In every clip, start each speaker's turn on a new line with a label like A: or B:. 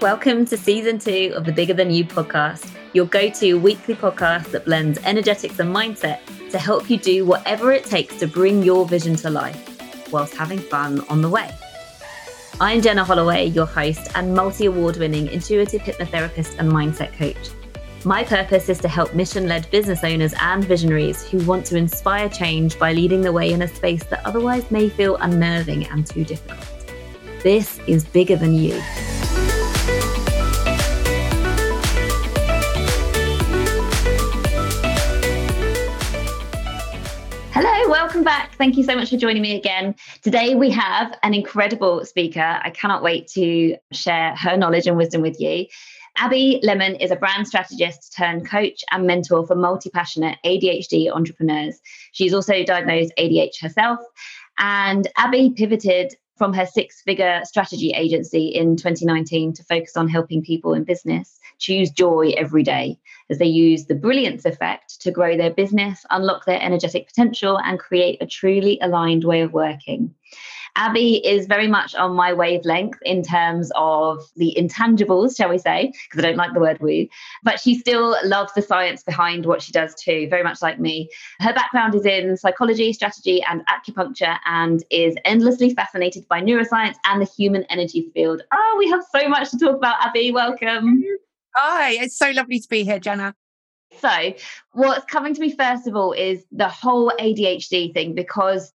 A: Welcome to season two of the Bigger Than You podcast, your go to weekly podcast that blends energetics and mindset to help you do whatever it takes to bring your vision to life whilst having fun on the way. I'm Jenna Holloway, your host and multi award winning intuitive hypnotherapist and mindset coach. My purpose is to help mission led business owners and visionaries who want to inspire change by leading the way in a space that otherwise may feel unnerving and too difficult. This is bigger than you. Welcome back. Thank you so much for joining me again. Today we have an incredible speaker. I cannot wait to share her knowledge and wisdom with you. Abi Lemon is a brand strategist turned coach and mentor for multi passionate ADHD entrepreneurs. She's also diagnosed ADHD herself. And Abby pivoted from her six figure strategy agency in 2019 to focus on helping people in business choose joy every day as they use the brilliance effect to grow their business, unlock their energetic potential, and create a truly aligned way of working. Abi is very much on my wavelength in terms of the intangibles, shall we say, because I don't like the word woo, but she still loves the science behind what she does too, very much like me. Her background is in psychology, strategy, and acupuncture, and is endlessly fascinated by neuroscience and the human energy field. Oh, we have so much to talk about, Abi. Welcome.
B: Hi, it's so lovely to be here, Jenna.
A: So, what's coming to me first of all is the whole ADHD thing because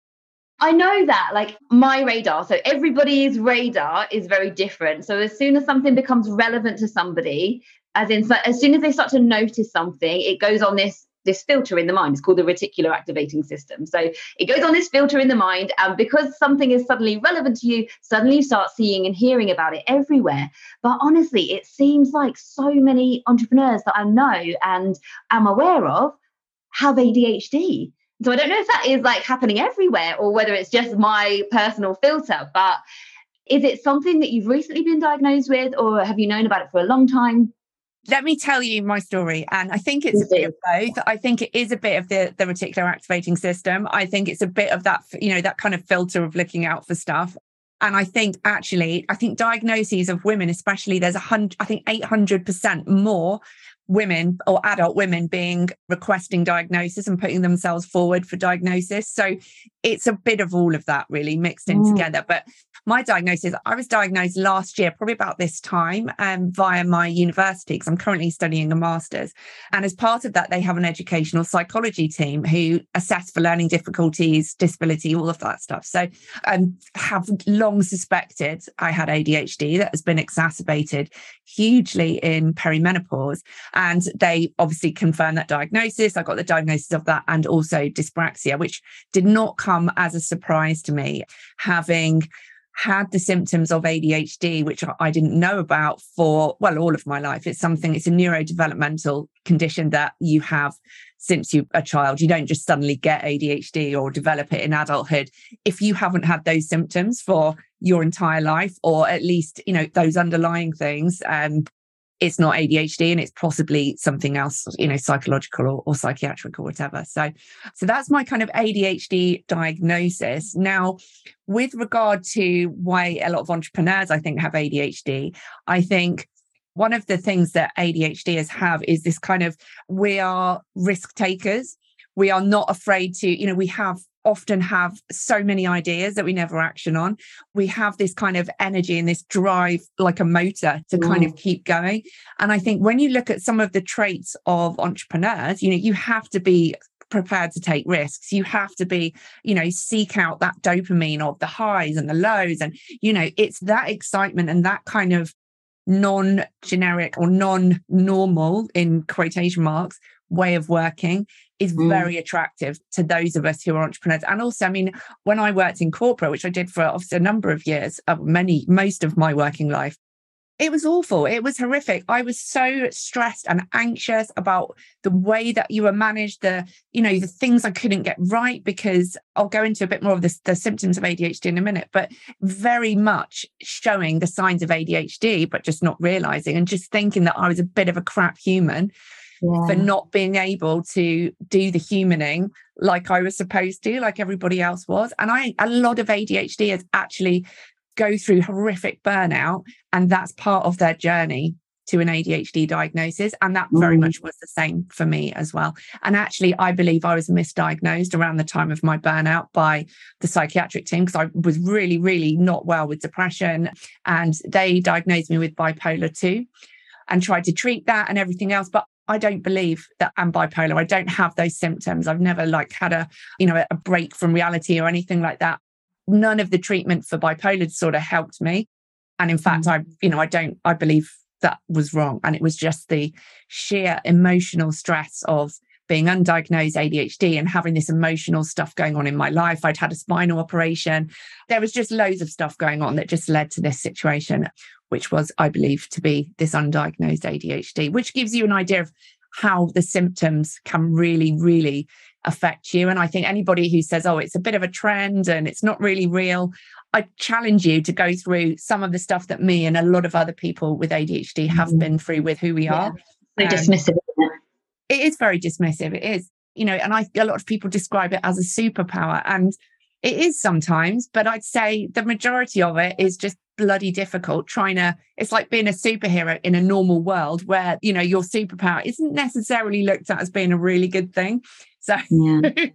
A: I know that, like my radar, so everybody's radar is very different. So, as soon as something becomes relevant to somebody, as in, as soon as they start to notice something, it goes on this this filter in the mind. It's called the reticular activating system. So it goes on this filter in the mind, and because something is suddenly relevant to you, suddenly you start seeing and hearing about it everywhere. But honestly, it seems like so many entrepreneurs that I know and am aware of have ADHD. So I don't know if that is like happening everywhere or whether it's just my personal filter, but is it something that you've recently been diagnosed with or have you known about it for a long time?
B: let me tell you my story. And I think it's a bit of both. I think it is a bit of the, the reticular activating system. I think it's a bit of that, you know, that kind of filter of looking out for stuff. And I think actually, I think diagnoses of women, especially, there's a hundred, I think 800% more women or adult women being requesting diagnosis and putting themselves forward for diagnosis. So it's a bit of all of that really mixed in mm. together. But my diagnosis, I was diagnosed last year, probably about this time, um, via my university, because I'm currently studying a master's. And as part of that, they have an educational psychology team who assess for learning difficulties, disability, all of that stuff. So I um, have long suspected I had ADHD that has been exacerbated hugely in perimenopause. And they obviously confirmed that diagnosis. I got the diagnosis of that and also dyspraxia, which did not come as a surprise to me, having had the symptoms of ADHD, which I didn't know about for, well, all of my life. It's something, it's a neurodevelopmental condition that you have since you're a child. You don't just suddenly get ADHD or develop it in adulthood. If you haven't had those symptoms for your entire life, or at least, you know, those underlying things, um, it's not ADHD and it's possibly something else, you know, psychological or, or, psychiatric or whatever. So, so that's my kind of ADHD diagnosis. Now, with regard to why a lot of entrepreneurs, I think, have ADHD, I think one of the things that ADHDers have is this kind of we are risk takers. We are not afraid to, you know, we have often have so many ideas that we never action on. We have this kind of energy and this drive, like a motor, to mm. kind of keep going. And I think when you look at some of the traits of entrepreneurs, you know, you have to be prepared to take risks you have to be you know seek out that dopamine of the highs and the lows and you know it's that excitement and that kind of non-generic or non-normal in quotation marks way of working is mm. very attractive to those of us who are entrepreneurs. And also, I mean, when I worked in corporate, which I did for obviously a number of years, uh, many, most of my working life, it was awful. It was horrific. I was so stressed and anxious about the way that you were managed, the, you know, the things I couldn't get right because I'll go into a bit more of the, the symptoms of ADHD in a minute, but very much showing the signs of ADHD, but just not realizing and just thinking that I was a bit of a crap human yeah. for not being able to do the humaning like I was supposed to, like everybody else was. And I, a lot of ADHD is actually go through horrific burnout. And that's part of their journey to an ADHD diagnosis. And that very mm. much was the same for me as well. And actually, I believe I was misdiagnosed around the time of my burnout by the psychiatric team because I was really, really not well with depression. And they diagnosed me with bipolar two and tried to treat that and everything else. But I don't believe that I'm bipolar. I don't have those symptoms. I've never like had a, you know, a break from reality or anything like that. None of the treatment for bipolar disorder helped me. And in fact, mm. I, you know, I don't, I believe that was wrong. And it was just the sheer emotional stress of being undiagnosed ADHD and having this emotional stuff going on in my life. I'd had a spinal operation. There was just loads of stuff going on that just led to this situation, which was, I believe, to be this undiagnosed ADHD, which gives you an idea of how the symptoms can really, really affect you. And I think anybody who says, oh, it's a bit of a trend and it's not really real, I challenge you to go through some of the stuff that me and a lot of other people with ADHD have mm. been through with who we yeah. are.
A: So um, dismissive. It?
B: it is very dismissive. It is, you know, and I a lot of people describe it as a superpower, and it is sometimes. But I'd say the majority of it is just bloody difficult trying to it's like being a superhero in a normal world where you know your superpower isn't necessarily looked at as being a really good thing. So
A: yeah.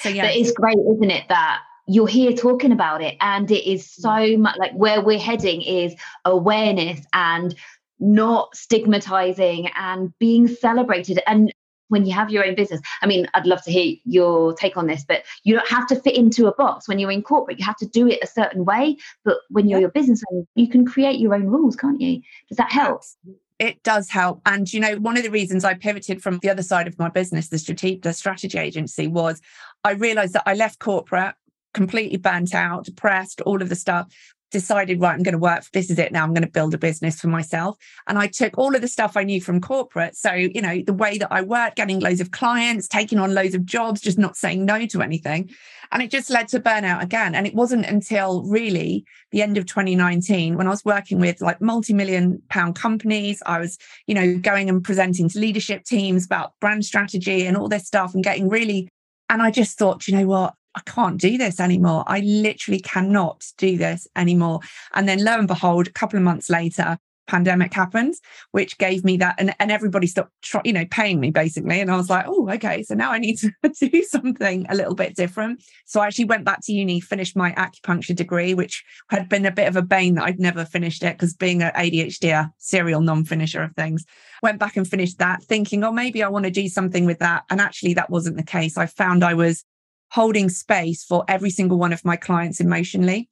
A: so yeah. But it's great isn't it that you're here talking about it and it is so much like where we're heading is awareness and not stigmatizing and being celebrated. And when you have your own business. I mean i'd love to hear your take on this but you don't have to fit into a box. When you're in corporate you have to do it a certain way but when you're your business owner you can create your own rules can't you? Does that help?
B: It does help. And, you know, one of the reasons I pivoted from the other side of my business, the strategic, the strategy agency, was I realized that I left corporate completely burnt out, depressed, all of the stuff. Decided, right, I'm going to work. This is it now. I'm going to build a business for myself. And I took all of the stuff I knew from corporate. So, you know, the way that I worked, getting loads of clients, taking on loads of jobs, just not saying no to anything. And it just led to burnout again. And it wasn't until really the end of 2019 when I was working with like multi million pound companies. I was, you know, going and presenting to leadership teams about brand strategy and all this stuff and getting really. And I just thought, you know what? I can't do this anymore. I literally cannot do this anymore. And then lo and behold, a couple of months later, pandemic happened, which gave me that, and, and everybody stopped, you know, paying me basically. And I was like, oh, okay, so now I need to do something a little bit different. So I actually went back to uni, finished my acupuncture degree, which had been a bit of a bane that I'd never finished it because being an ADHD, serial non-finisher of things, went back and finished that, thinking, oh, maybe I want to do something with that. And actually, that wasn't the case. I found I was holding space for every single one of my clients emotionally,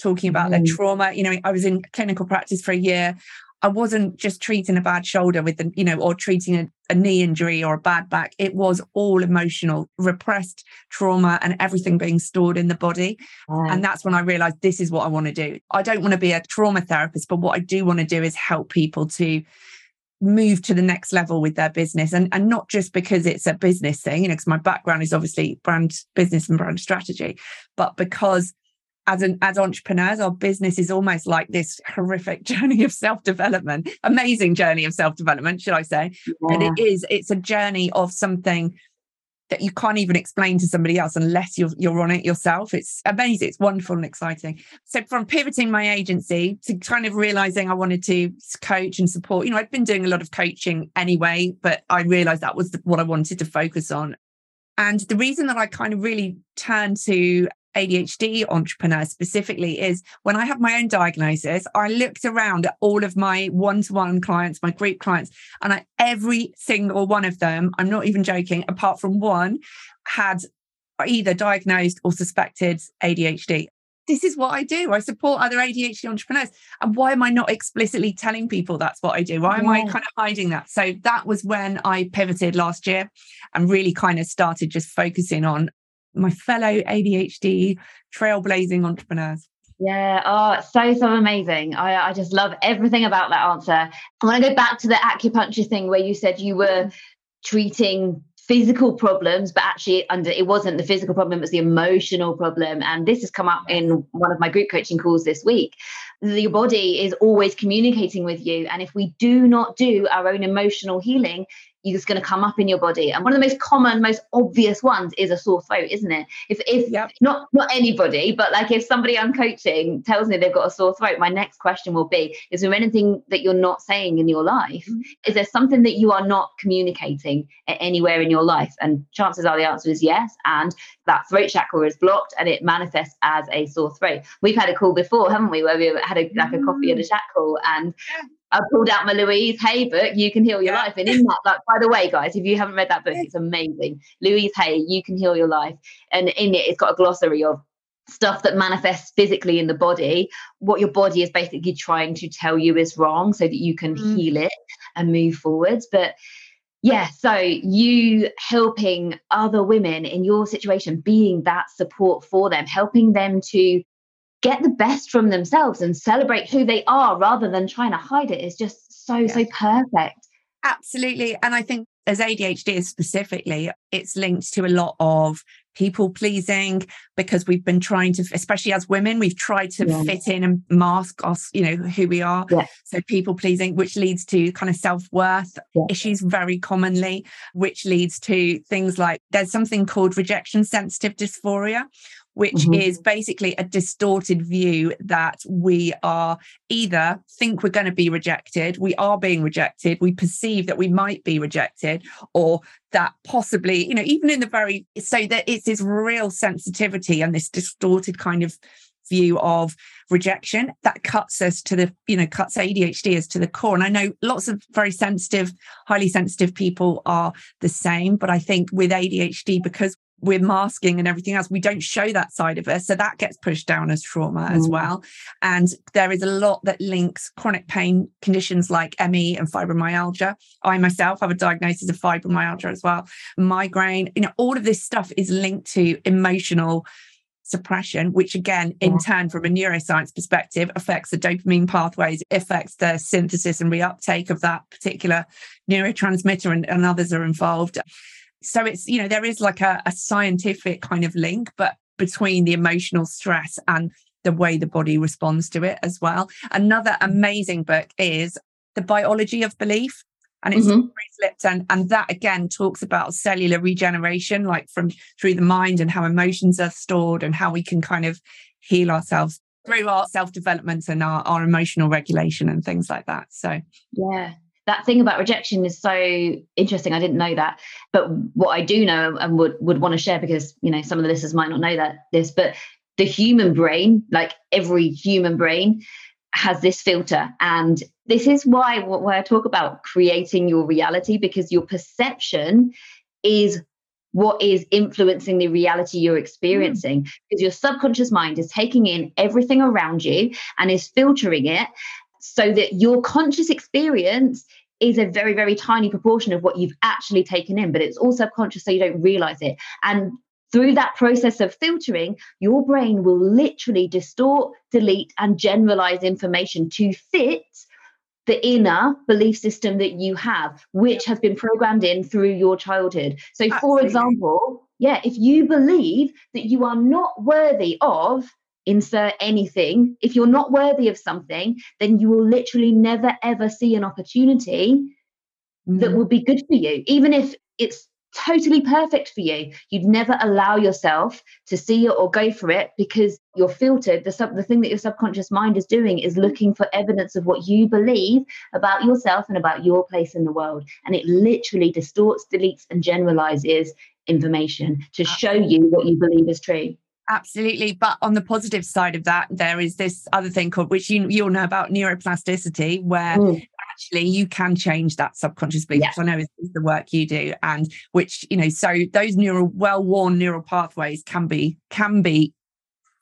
B: talking about mm. their trauma. You know, I was in clinical practice for a year. I wasn't just treating a bad shoulder with the, you know, or treating a, a knee injury or a bad back. It was all emotional, repressed trauma and everything being stored in the body. Mm. And that's when I realized this is what I want to do. I don't want to be a trauma therapist, but what I do want to do is help people to move to the next level with their business and and not just because it's a business thing you know because my background is obviously brand business and brand strategy but because as an as entrepreneurs our business is almost like this horrific journey of self-development amazing journey of self-development should i say yeah. but it is it's a journey of something that you can't even explain to somebody else unless you're you're on it yourself. It's amazing. It's wonderful and exciting. So from pivoting my agency to kind of realizing I wanted to coach and support, you know, I'd been doing a lot of coaching anyway, but I realized that was what I wanted to focus on. And the reason that I kind of really turned to ADHD entrepreneur specifically is when I have my own diagnosis, I looked around at all of my one to one clients, my group clients, and I, every single one of them, I'm not even joking, apart from one, had either diagnosed or suspected ADHD. This is what I do. I support other ADHD entrepreneurs. And why am I not explicitly telling people that's what I do? Why am yeah. I kind of hiding that? So that was when I pivoted last year and really kind of started just focusing on my fellow ADHD trailblazing entrepreneurs.
A: Yeah, oh, so, so amazing. I, I just love everything about that answer. I want to go back to the acupuncture thing where you said you were treating physical problems, but actually under it wasn't the physical problem, it was the emotional problem. And this has come up in one of my group coaching calls this week. Your body is always communicating with you. And if we do not do our own emotional healing, is going to come up in your body. And one of the most common, most obvious ones is a sore throat, isn't it? If if yep. not not anybody, but like if somebody I'm coaching tells me they've got a sore throat, my next question will be: Is there anything that you're not saying in your life? Mm-hmm. Is there something that you are not communicating anywhere in your life? And chances are the answer is yes. And that throat chakra is blocked and it manifests as a sore throat. We've had a call before, haven't we, where we had a, like a coffee and a chat call, and I pulled out my Louise Hay book, You Can Heal Your yeah. Life. And in that, like, by the way, guys, if you haven't read that book, it's amazing. Louise Hay, You Can Heal Your Life. And in it, it's got a glossary of stuff that manifests physically in the body, what your body is basically trying to tell you is wrong so that you can mm. heal it and move forwards. But yeah, so you helping other women in your situation, being that support for them, helping them to get the best from themselves and celebrate who they are rather than trying to hide it is just so, so perfect.
B: Absolutely. And I think as ADHD is specifically, it's linked to a lot of people pleasing because we've been trying to, especially as women, we've tried to yeah. fit in and mask us, you know, who we are. Yeah. So people pleasing, which leads to kind of self worth yeah. issues very commonly, which leads to things like there's something called rejection sensitive dysphoria, which mm-hmm. is basically a distorted view that we are either think we're going to be rejected, we are being rejected, we perceive that we might be rejected, or that possibly, you know, even in the very, so that it's this real sensitivity and this distorted kind of view of rejection that cuts us to the you know cuts adhd as to the core and i know lots of very sensitive highly sensitive people are the same but i think with adhd because we're masking and everything else. We don't show that side of us. So that gets pushed down as trauma mm. as well. And there is a lot that links chronic pain conditions like ME and fibromyalgia. I myself have a diagnosis of fibromyalgia as well, migraine. You know, all of this stuff is linked to emotional suppression, which again, in turn, from a neuroscience perspective, affects the dopamine pathways, affects the synthesis and reuptake of that particular neurotransmitter, and, and others are involved. So it's, you know, there is like a, a scientific kind of link, but between the emotional stress and the way the body responds to it as well. Another amazing book is The Biology of Belief. And it's mm-hmm. Lipton, and that again talks about cellular regeneration, like from through the mind and how emotions are stored and how we can kind of heal ourselves through our self-development and our, our emotional regulation and things like that. So
A: yeah, that thing about rejection is so interesting. I didn't know that. But what I do know and would, would want to share because, you know, some of the listeners might not know that this, but the human brain, like every human brain, has this filter. And this is why why I talk about creating your reality, because your perception is what is influencing the reality you're experiencing. Mm. Because your subconscious mind is taking in everything around you and is filtering it so that your conscious experience is a very, very tiny proportion of what you've actually taken in, but it's all subconscious, so you don't realize it. And through that process of filtering, your brain will literally distort, delete, and generalize information to fit the inner belief system that you have, which has been programmed in through your childhood. So, Absolutely. for example, yeah, if you believe that you are not worthy of insert anything. If you're not worthy of something, then you will literally never ever see an opportunity mm. that will be good for you, even if it's totally perfect for you. You'd never allow yourself to see it or go for it because you're filtered. The sub, the thing that your subconscious mind is doing is looking for evidence of what you believe about yourself and about your place in the world, and it literally distorts, deletes, and generalizes information to show you what you believe is true.
B: Absolutely. But on the positive side of that, there is this other thing called, which you, you'll know about neuroplasticity, where mm. actually you can change that subconscious belief, yeah. I know is, is, the work you do. And which, you know, so those neural, well-worn neural pathways can be, can be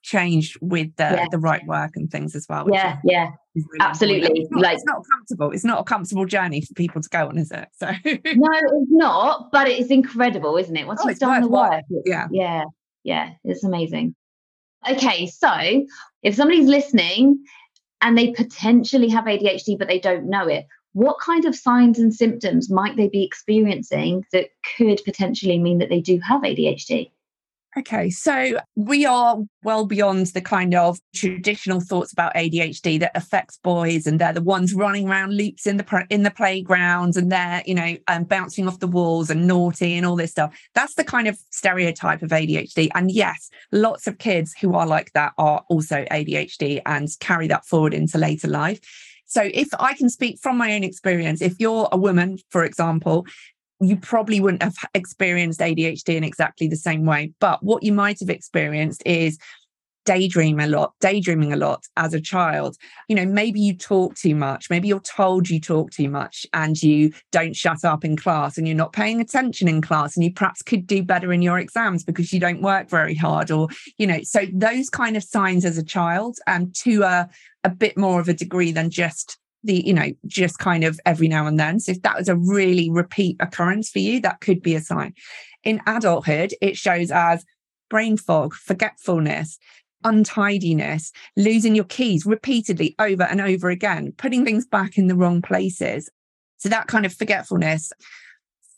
B: changed with the, yeah. the right work and things as well.
A: Yeah, yeah. Really Absolutely.
B: It's not, like it's not comfortable. It's not a comfortable journey for people to go on, is it? So no,
A: it's not, but it's incredible, isn't it? Once oh, you've done the work.
B: Yeah.
A: Yeah yeah, it's amazing. Okay, so if somebody's listening and they potentially have ADHD but they don't know it, what kind of signs and symptoms might they be experiencing that could potentially mean that they do have ADHD?
B: Okay, so we are well beyond the kind of traditional thoughts about ADHD that affects boys, and they're the ones running around loops in the in the playgrounds, and they're you know um, bouncing off the walls and naughty and all this stuff. That's the kind of stereotype of ADHD. And yes, lots of kids who are like that are also ADHD and carry that forward into later life. So, if I can speak from my own experience, if you're a woman, for example, you probably wouldn't have experienced ADHD in exactly the same way. But what you might have experienced is daydream a lot, daydreaming a lot as a child. You know, maybe you talk too much, maybe you're told you talk too much and you don't shut up in class and you're not paying attention in class and you perhaps could do better in your exams because you don't work very hard or, you know, so those kind of signs as a child and to a, a bit more of a degree than just the you know just kind of every now and then. So if that was a really repeat occurrence for you that could be a sign. In adulthood it shows as brain fog forgetfulness untidiness losing your keys repeatedly over and over again putting things back in the wrong places. So that kind of forgetfulness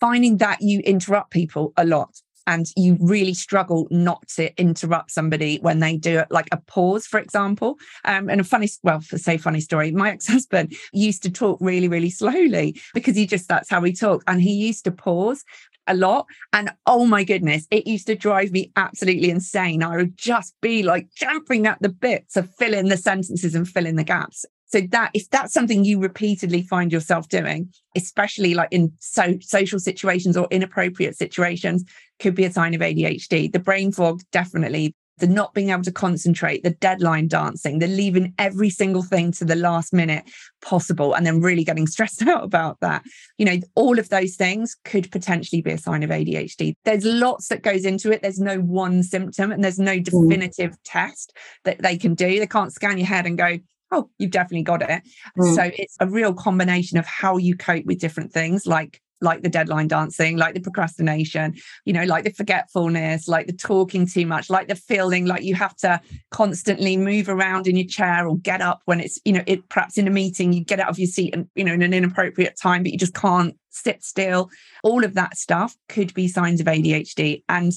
B: finding that you interrupt people a lot and you really struggle not to interrupt somebody when they do it, like a pause, for example. Um, and a funny, well, for say funny story, my ex-husband used to talk really, really slowly because he just that's how he talked, and he used to pause a lot. And oh my goodness, it used to drive me absolutely insane. I would just be like jumping at the bit to fill in the sentences and fill in the gaps. So that if that's something you repeatedly find yourself doing, especially like in so social situations or inappropriate situations, could be a sign of ADHD. The brain fog, definitely. The not being able to concentrate, the deadline dancing, the leaving every single thing to the last minute possible, and then really getting stressed out about that. You know, all of those things could potentially be a sign of ADHD. There's lots that goes into it. There's no one symptom and there's no mm. definitive mm. test that they can do. They can't scan your head and go, oh, you've definitely got it. Mm. So it's a real combination of how you cope with different things like like the deadline dancing, like the procrastination, you know, like the forgetfulness, like the talking too much, like the feeling like you have to constantly move around in your chair or get up when it's, you know, it perhaps in a meeting, you get out of your seat and, you know, in an inappropriate time, but you just can't sit still. All of that stuff could be signs of ADHD. And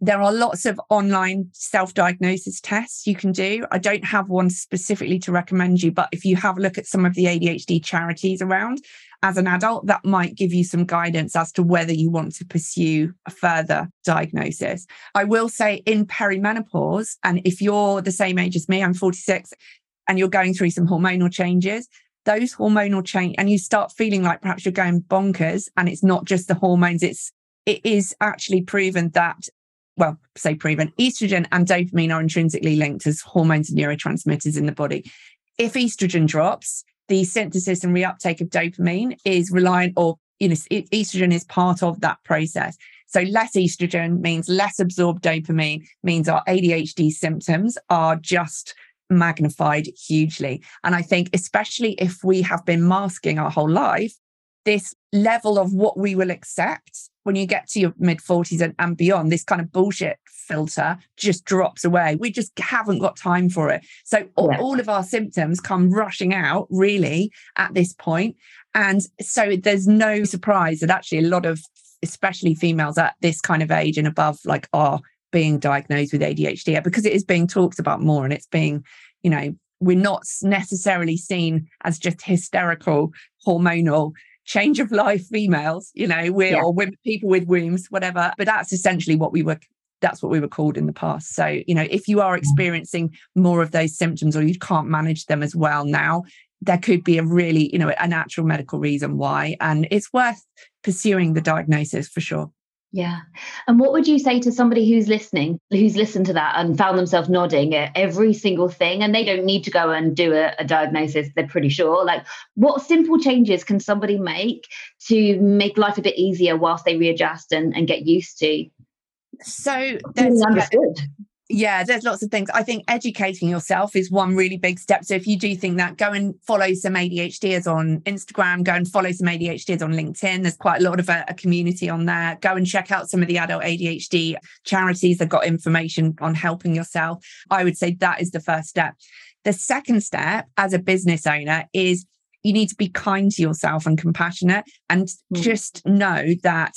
B: there are lots of online self diagnosis tests you can do. I don't have one specifically to recommend you, but if you have a look at some of the ADHD charities around as an adult, that might give you some guidance as to whether you want to pursue a further diagnosis. I will say in perimenopause, and if you're the same age as me, I'm 46, and you're going through some hormonal changes, those hormonal change and you start feeling like perhaps you're going bonkers and it's not just the hormones it's it is actually proven that well, say proven, estrogen and dopamine are intrinsically linked as hormones and neurotransmitters in the body. If estrogen drops, the synthesis and reuptake of dopamine is reliant, or you know, estrogen is part of that process. So less estrogen means less absorbed dopamine, means our ADHD symptoms are just magnified hugely. And I think, especially if we have been masking our whole life, this level of what we will accept when you get to your mid 40s and, and beyond, this kind of bullshit filter just drops away. We just haven't got time for it. So all, yeah. all of our symptoms come rushing out really at this point. And so there's no surprise that actually a lot of, especially females at this kind of age and above, like are being diagnosed with ADHD because it is being talked about more and it's being, you know, we're not necessarily seen as just hysterical hormonal change of life females, you know, we're yeah. or women, people with wombs, whatever. But that's essentially what we were that's what we were called in the past. So, you know, if you are mm. experiencing more of those symptoms or you can't manage them as well now, there could be a really, you know, a natural medical reason why. And it's worth pursuing the diagnosis for sure.
A: Yeah. And what would you say to somebody who's listening, who's listened to that and found themselves nodding at every single thing and they don't need to go and do a, a, diagnosis, they're pretty sure? Like, what simple changes can somebody make to make life a bit easier whilst they readjust and, and get used to?
B: So, there's, understood yeah, there's lots of things. I think educating yourself is one really big step. So if you do think that, go and follow some ADHDers on Instagram, go and follow some ADHDers on LinkedIn. There's quite a lot of a, a community on there. Go and check out some of the adult ADHD charities that got information on helping yourself. I would say that is the first step. The second step as a business owner is you need to be kind to yourself and compassionate and mm. just know that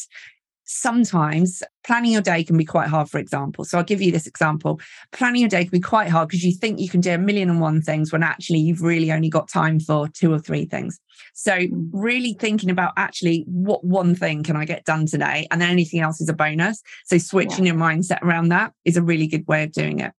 B: sometimes planning your day can be quite hard, for example. So I'll give you this example. Planning your day can be quite hard because you think you can do a million and one things when actually you've really only got time for two or three things. So mm. really thinking about actually what one thing can I get done today? And then anything else is a bonus. So switching yeah. your mindset around that is a really good way of doing it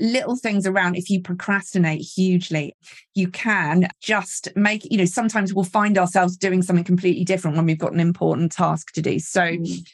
B: little things around if you procrastinate hugely you can just make you know sometimes we'll find ourselves doing something completely different when we've got an important task to do so mm.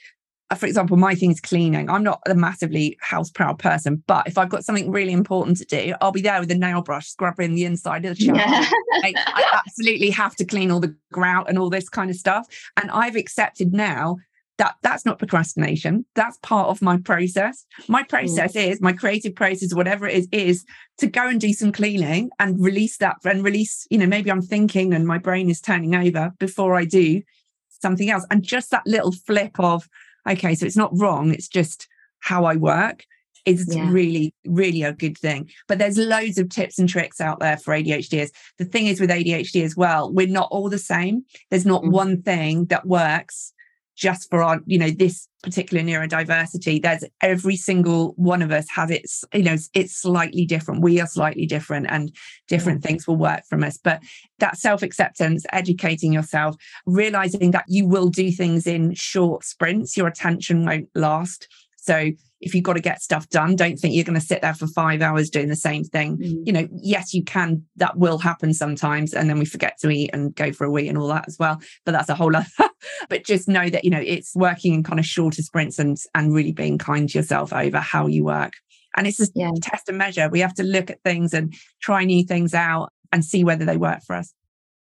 B: Uh, for example my thing is cleaning i'm not a massively house proud person but if i've got something really important to do i'll be there with a nail brush scrubbing the inside of the chair yeah. I, I absolutely have to clean all the grout and all this kind of stuff and i've accepted now that that's not procrastination that's part of my process my mm. process mm. is my creative process whatever it is is to go and do some cleaning and release that and release you know maybe i'm thinking and my brain is turning over before i do something else and just that little flip of okay so it's not wrong it's just how i work is yeah. really really a good thing but there's loads of tips and tricks out there for adhders the thing is with adhd as well we're not all the same there's not mm. one thing that works just for our, you know, this particular neurodiversity. There's every single one of us has its, you know, it's slightly different. We are slightly different and different things will work from us. But that self acceptance, educating yourself, realizing that you will do things in short sprints, your attention won't last. So if you've got to get stuff done, don't think you're going to sit there for five hours doing the same thing. Mm. You know, yes, you can. That will happen sometimes. And then we forget to eat and go for a wee and all that as well. But that's a whole other. but just know that, you know, it's working in kind of shorter sprints and, and really being kind to yourself over how you work. And it's just yeah. test and measure. We have to look at things and try new things out and see whether they work for us.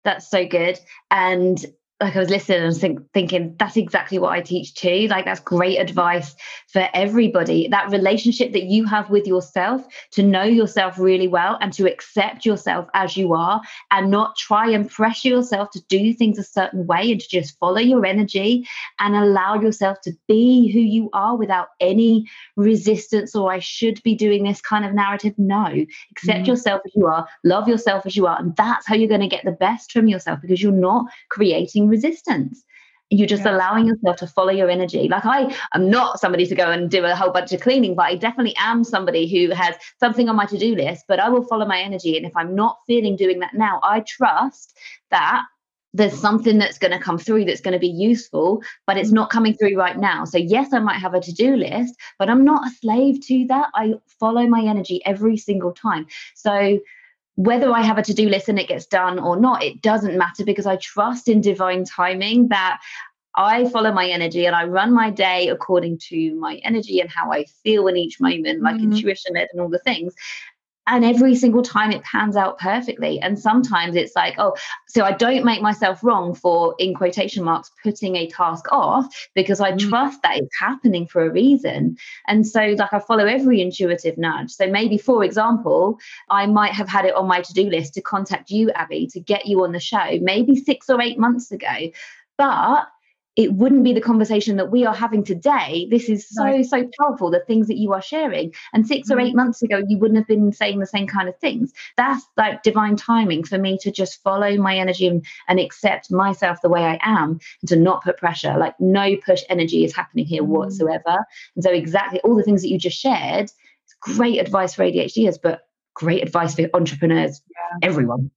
A: That's so good. And like I was listening and think, thinking that's exactly what I teach too. Like that's great advice for everybody. That relationship that you have with yourself to know yourself really well and to accept yourself as you are and not try and pressure yourself to do things a certain way and to just follow your energy and allow yourself to be who you are without any resistance or I should be doing this kind of narrative. No, accept mm. yourself as you are, love yourself as you are, and that's how you're going to get the best from yourself because you're not creating resistance you're just yeah. allowing yourself to follow your energy like i am not somebody to go and do a whole bunch of cleaning but i definitely am somebody who has something on my to-do list but i will follow my energy and if i'm not feeling doing that now i trust that there's something that's going to come through that's going to be useful, but it's not coming through right now. So, yes, I might have a to do list, but I'm not a slave to that. I follow my energy every single time. So, whether I have a to do list and it gets done or not, it doesn't matter because I trust in divine timing that I follow my energy and I run my day according to my energy and how I feel in each moment, like mm-hmm. intuition and all the things and every single time it pans out perfectly. And sometimes it's like oh so i don't make myself wrong for in quotation marks putting a task off because i mm. trust that it's happening for a reason. And so like i follow every intuitive nudge. So maybe for example i might have had it on my to-do list to contact you Abi to get you on the show maybe six or eight months ago. But it wouldn't be the conversation that we are having today. This is so, right. so powerful, the things that you are sharing. And 6 mm-hmm. or eight months ago, you wouldn't have been saying the same kind of things. That's like divine timing for me to just follow my energy and, and accept myself the way I am and to not put pressure. Like, no push energy is happening here mm-hmm. whatsoever. And so, exactly all the things that you just shared, it's great advice for ADHDers, but great advice for entrepreneurs, yeah. everyone.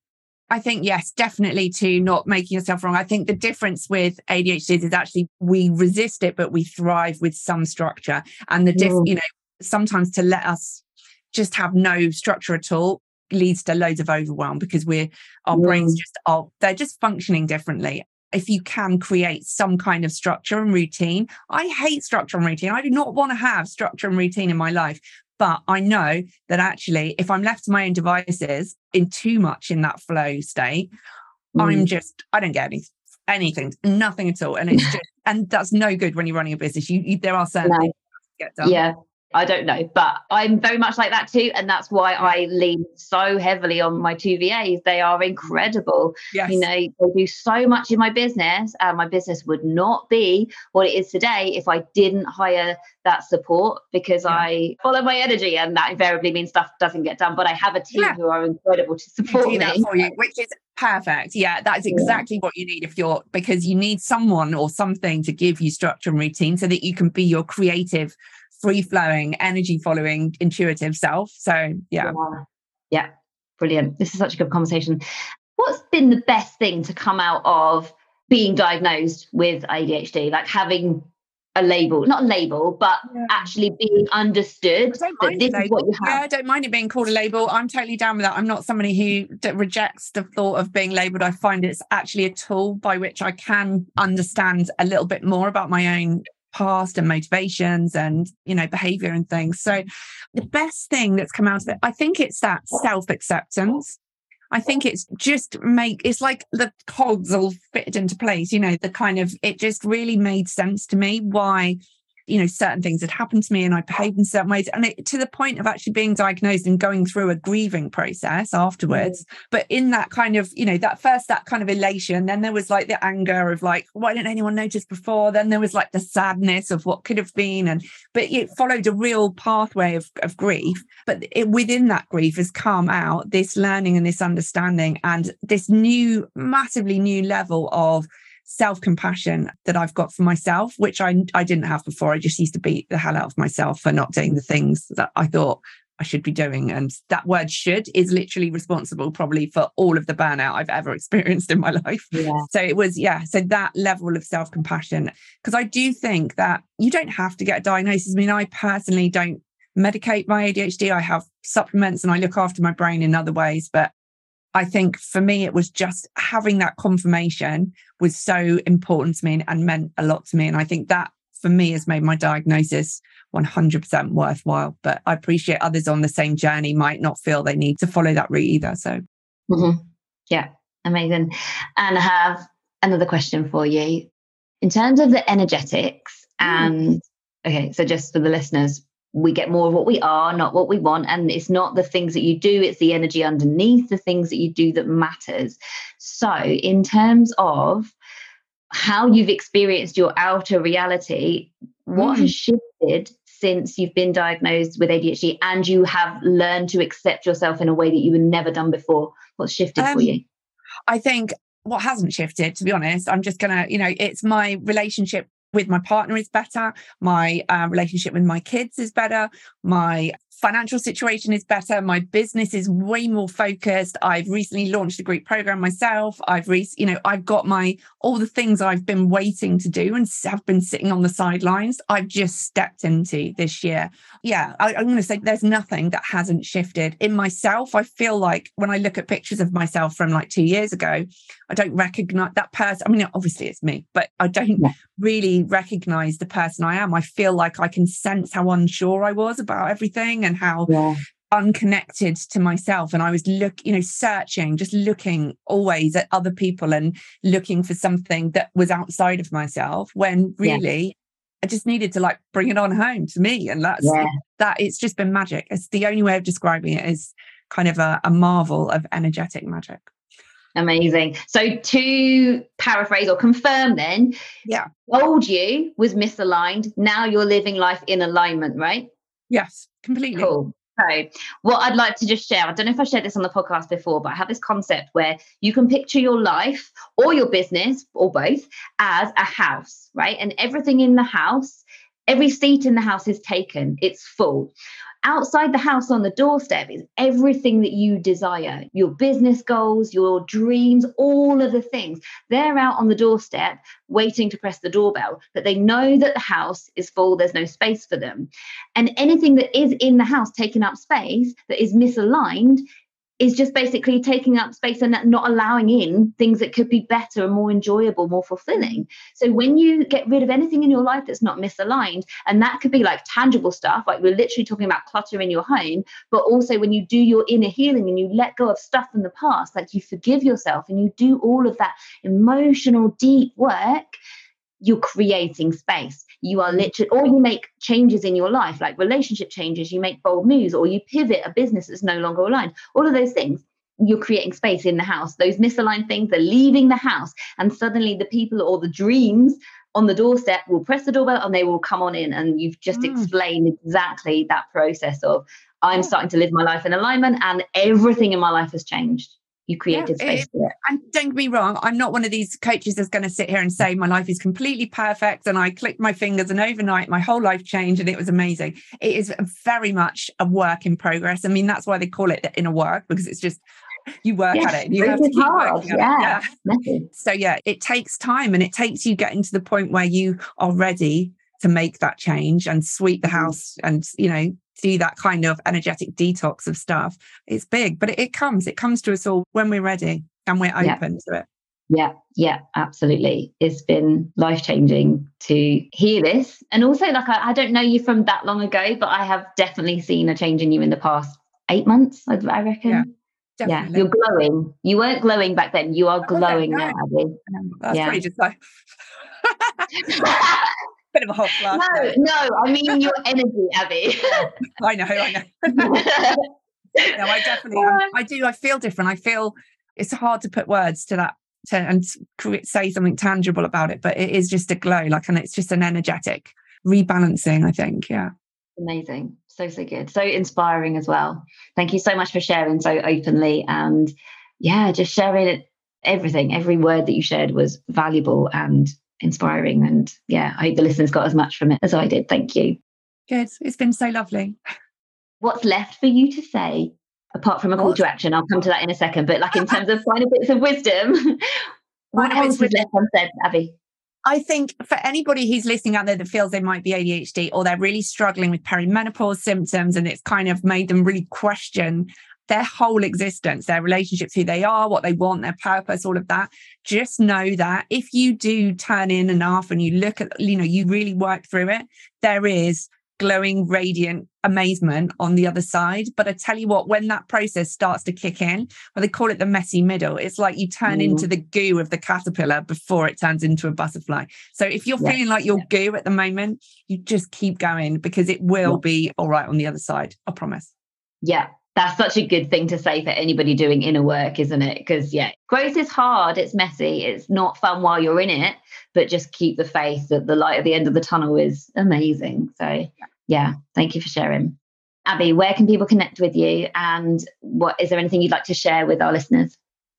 B: I think, yes, definitely to not making yourself wrong. I think the difference with ADHD is actually we resist it, but we thrive with some structure. And the diff, mm. you know, sometimes to let us just have no structure at all leads to loads of overwhelm because we're our brains mm. just are they're just functioning differently if you can create some kind of structure and routine. I hate structure and routine. I do not want to have structure and routine in my life. But I know that actually, if I'm left to my own devices in too much in that flow state, mm. I'm just, I don't get any, anything, nothing at all. And it's just, and that's no good when you're running a business. You, you there are certain no. things get done.
A: Yeah. I don't know, but I'm very much like that too. And that's why I lean so heavily on my two VAs. They are incredible. Yes. You know, they do so much in my business. And my business would not be what it is today if I didn't hire that support because yeah. I follow my energy. And that invariably means stuff doesn't get done. But I have a team yeah. who are incredible to support me.
B: for you, which is Perfect. Yeah, that's exactly yeah. what you need if you're because you need someone or something to give you structure and routine so that you can be your creative, free flowing, energy following, intuitive self. So, yeah.
A: yeah. Yeah. Brilliant. This is such a good conversation. What's been the best thing to come out of being diagnosed with ADHD? Like having a label, not a label, but yeah. actually being understood that this is what you have.
B: Yeah, I don't mind it being called a label. I'm totally down with that. I'm not somebody who rejects the thought of being labeled. I find it's actually a tool by which I can understand a little bit more about my own past and motivations and you know behavior and things. So the best thing that's come out of it i think it's that self acceptance I think it's just make it's like the cogs all fitted into place, you know, the kind of it just really made sense to me why you know certain things had happened to me and i behaved in certain ways. And it, to the point of actually being diagnosed and going through a grieving process afterwards. Mm. but in that kind of you know that first that kind of elation then there was like the anger of like why didn't anyone notice before? Then there was like the sadness of what could have been. And but it followed a real pathway of, of grief. But it, within that grief has come out this learning and this understanding and this new massively new level of self compassion that I've got for myself, which I, I didn't have before. I just used to beat the hell out of myself for not doing the things that I thought I should be doing. And that word should is literally responsible probably for all of the burnout I've ever experienced in my life. Yeah. So it was, yeah. So that level of self compassion, because I do think that you don't have to get a diagnosis. I mean, I personally don't medicate my ADHD. I have supplements and I look after my brain in other ways, but I think for me, it was just having that confirmation was so important to me and meant a lot to me. And I think that for me has made my diagnosis 100% worthwhile. But I appreciate others on the same journey might not feel they need to follow that route either. So,
A: mm-hmm. yeah, amazing. And I have another question for you. In terms of the energetics, mm. and okay, so just for the listeners, we get more of what we are, not what we want. And it's not the things that you do, it's the energy underneath the things that you do that matters. So, in terms of how you've experienced your outer reality, what mm. has shifted since you've been diagnosed with ADHD and you have learned to accept yourself in a way that you were never done before? What's shifted um, for you?
B: I think what hasn't shifted, to be honest, I'm just going to, you know, it's my relationship with my partner is better. My uh, relationship with my kids is better. My financial situation is better. My business is way more focused. I've recently launched a Greek program myself. I've, re- you know, I've got my all the things I've been waiting to do and have been sitting on the sidelines. I've just stepped into this year. Yeah, I, I'm going to say there's nothing that hasn't shifted in myself. I feel like when I look at pictures of myself from like two years ago, I don't recognize that person. I mean, obviously it's me, but I don't yeah. really recognize the person I am. I feel like I can sense how unsure I was about everything and how yeah. unconnected to myself. And I was look, you know, searching, just looking always at other people and looking for something that was outside of myself when really yeah. I just needed to like bring it on home to me. And that's yeah. that it's just been magic. It's the only way of describing it is kind of a, a marvel of energetic magic.
A: Amazing. So to paraphrase or confirm then,
B: yeah.
A: Old you was misaligned. Now you're living life in alignment, right?
B: Yes, completely.
A: Cool. So, what I'd like to just share, I don't know if I shared this on the podcast before, but I have this concept where you can picture your life or your business or both as a house, right? And everything in the house, every seat in the house is taken, it's full outside the house on the doorstep is everything that you desire your business goals, your dreams, all of the things. They're out on the doorstep waiting to press the doorbell, but they know that the house is full, there's no space for them. And anything that is in the house taking up space that is misaligned is just basically taking up space and not allowing in things that could be better and more enjoyable, more fulfilling. So when you get rid of anything in your life that's not misaligned, and that could be like tangible stuff, like we're literally talking about clutter in your home, but also when you do your inner healing and you let go of stuff from the past, like you forgive yourself and you do all of that emotional, deep work, you're creating space. You are literally, or you make changes in your life, like relationship changes, you make bold moves, or you pivot a business that's no longer aligned. All of those things, you're creating space in the house. Those misaligned things are leaving the house, and suddenly the people or the dreams on the doorstep will press the doorbell and they will come on in. And you've just mm. explained exactly that process of I'm starting to live my life in alignment, and everything in my life has changed. You created yeah, space for it.
B: And don't get me wrong, I'm not one of these coaches that's going to sit here and say my life is completely perfect and I clicked my fingers and overnight my whole life changed and it was amazing. It is very much a work in progress. I mean, that's why they call it the inner work because it's just you work yes, at it. You have to keep hard. working yeah. yeah. So yeah, it takes time and it takes you getting to the point where you are ready to make that change and sweep the mm-hmm. house and you know do that kind of energetic detox of stuff. It's big, but it, it comes. It comes to us all when we're ready and we're open yeah. to it.
A: Yeah, yeah, absolutely. It's been life changing to hear this. And also, like, I, I, don't know you from that long ago, but I have definitely seen a change in you in the past eight months, I, I reckon. Yeah. Definitely. Yeah, you're glowing. You weren't glowing back then. You are glowing now, Abi.
B: Um, that's yeah. pretty just like bit of a hot flash.
A: No, no, I mean your energy, Abi.
B: I know, I know. no, I definitely, I, I, do. I feel different. I feel it's hard to put words to that to, and say something tangible about it, but it is just a glow, like, and it's just an energetic rebalancing. I think, yeah.
A: Amazing, so so good, so inspiring as well. Thank you so much for sharing so openly and yeah, just sharing it everything every word that you shared was valuable and inspiring. And yeah, I hope the listeners got as much from it as I did. Thank you.
B: Good. It's been so lovely.
A: What's left for you to say apart from a call to action? I'll come to that in a second. But like in terms of final bits of wisdom, what else is left unsaid, Abi?
B: I think for anybody who's listening out there that feels they might be ADHD or they're really struggling with perimenopause symptoms and it's kind of made them really question their whole existence, their relationships, who they are, what they want, their purpose, all of that. Just know that if you do turn in enough and you look at, you know, you really work through it, there is glowing, radiant amazement on the other side. But I tell you what, when that process starts to kick in, well, they call it the messy middle. It's like you turn mm. into the goo of the caterpillar before it turns into a butterfly. So if you're yes. feeling like you're goo at the moment, you just keep going because it will yeah. be all right on the other side. I promise.
A: Yeah, that's such a good thing to say for anybody doing inner work, isn't it? Because, yeah, growth is hard, it's messy, it's not fun while you're in it, but just keep the faith that the light at the end of the tunnel is amazing. So, yeah, thank you for sharing. Abi, where can people connect with you? And what is there anything you'd like to share with our listeners?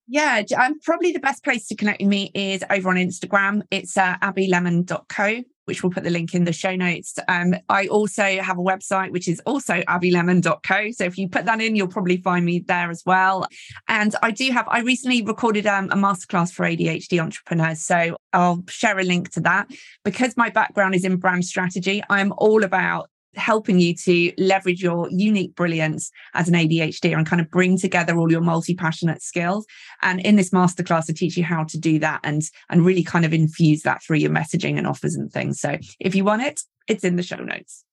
B: Yeah, um, probably the best place to connect with me is over on Instagram. It's uh, abilemon.co which we'll put the link in the show notes. Um, I also have a website, which is also abilemon.co. So if you put that in, you'll probably find me there as well. And I do have, I recently recorded um, a masterclass for ADHD entrepreneurs. So I'll share a link to that. Because my background is in brand strategy, I'm all about helping you to leverage your unique brilliance as an ADHD and kind of bring together all your multi-passionate skills. And in this masterclass, I teach you how to do that and and really kind of infuse that through your messaging and offers and things. So if you want it, it's in the show notes.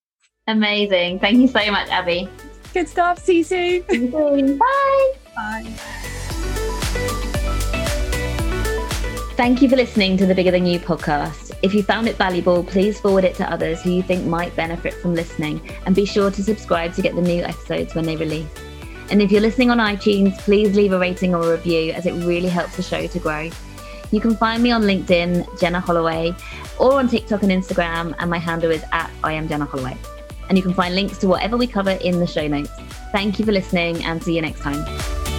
A: Amazing. Thank you so much, Abi.
B: Good stuff. See you soon.
A: See you soon. Bye.
B: Bye.
A: Thank you for listening to the Bigger Than You podcast. If you found it valuable, please forward it to others who you think might benefit from listening and be sure to subscribe to get the new episodes when they release. And if you're listening on iTunes, please leave a rating or a review as it really helps the show to grow. You can find me on LinkedIn, Jenna Holloway, or on TikTok and Instagram, and my handle is at I am Jenna Holloway. And you can find links to whatever we cover in the show notes. Thank you for listening and see you next time.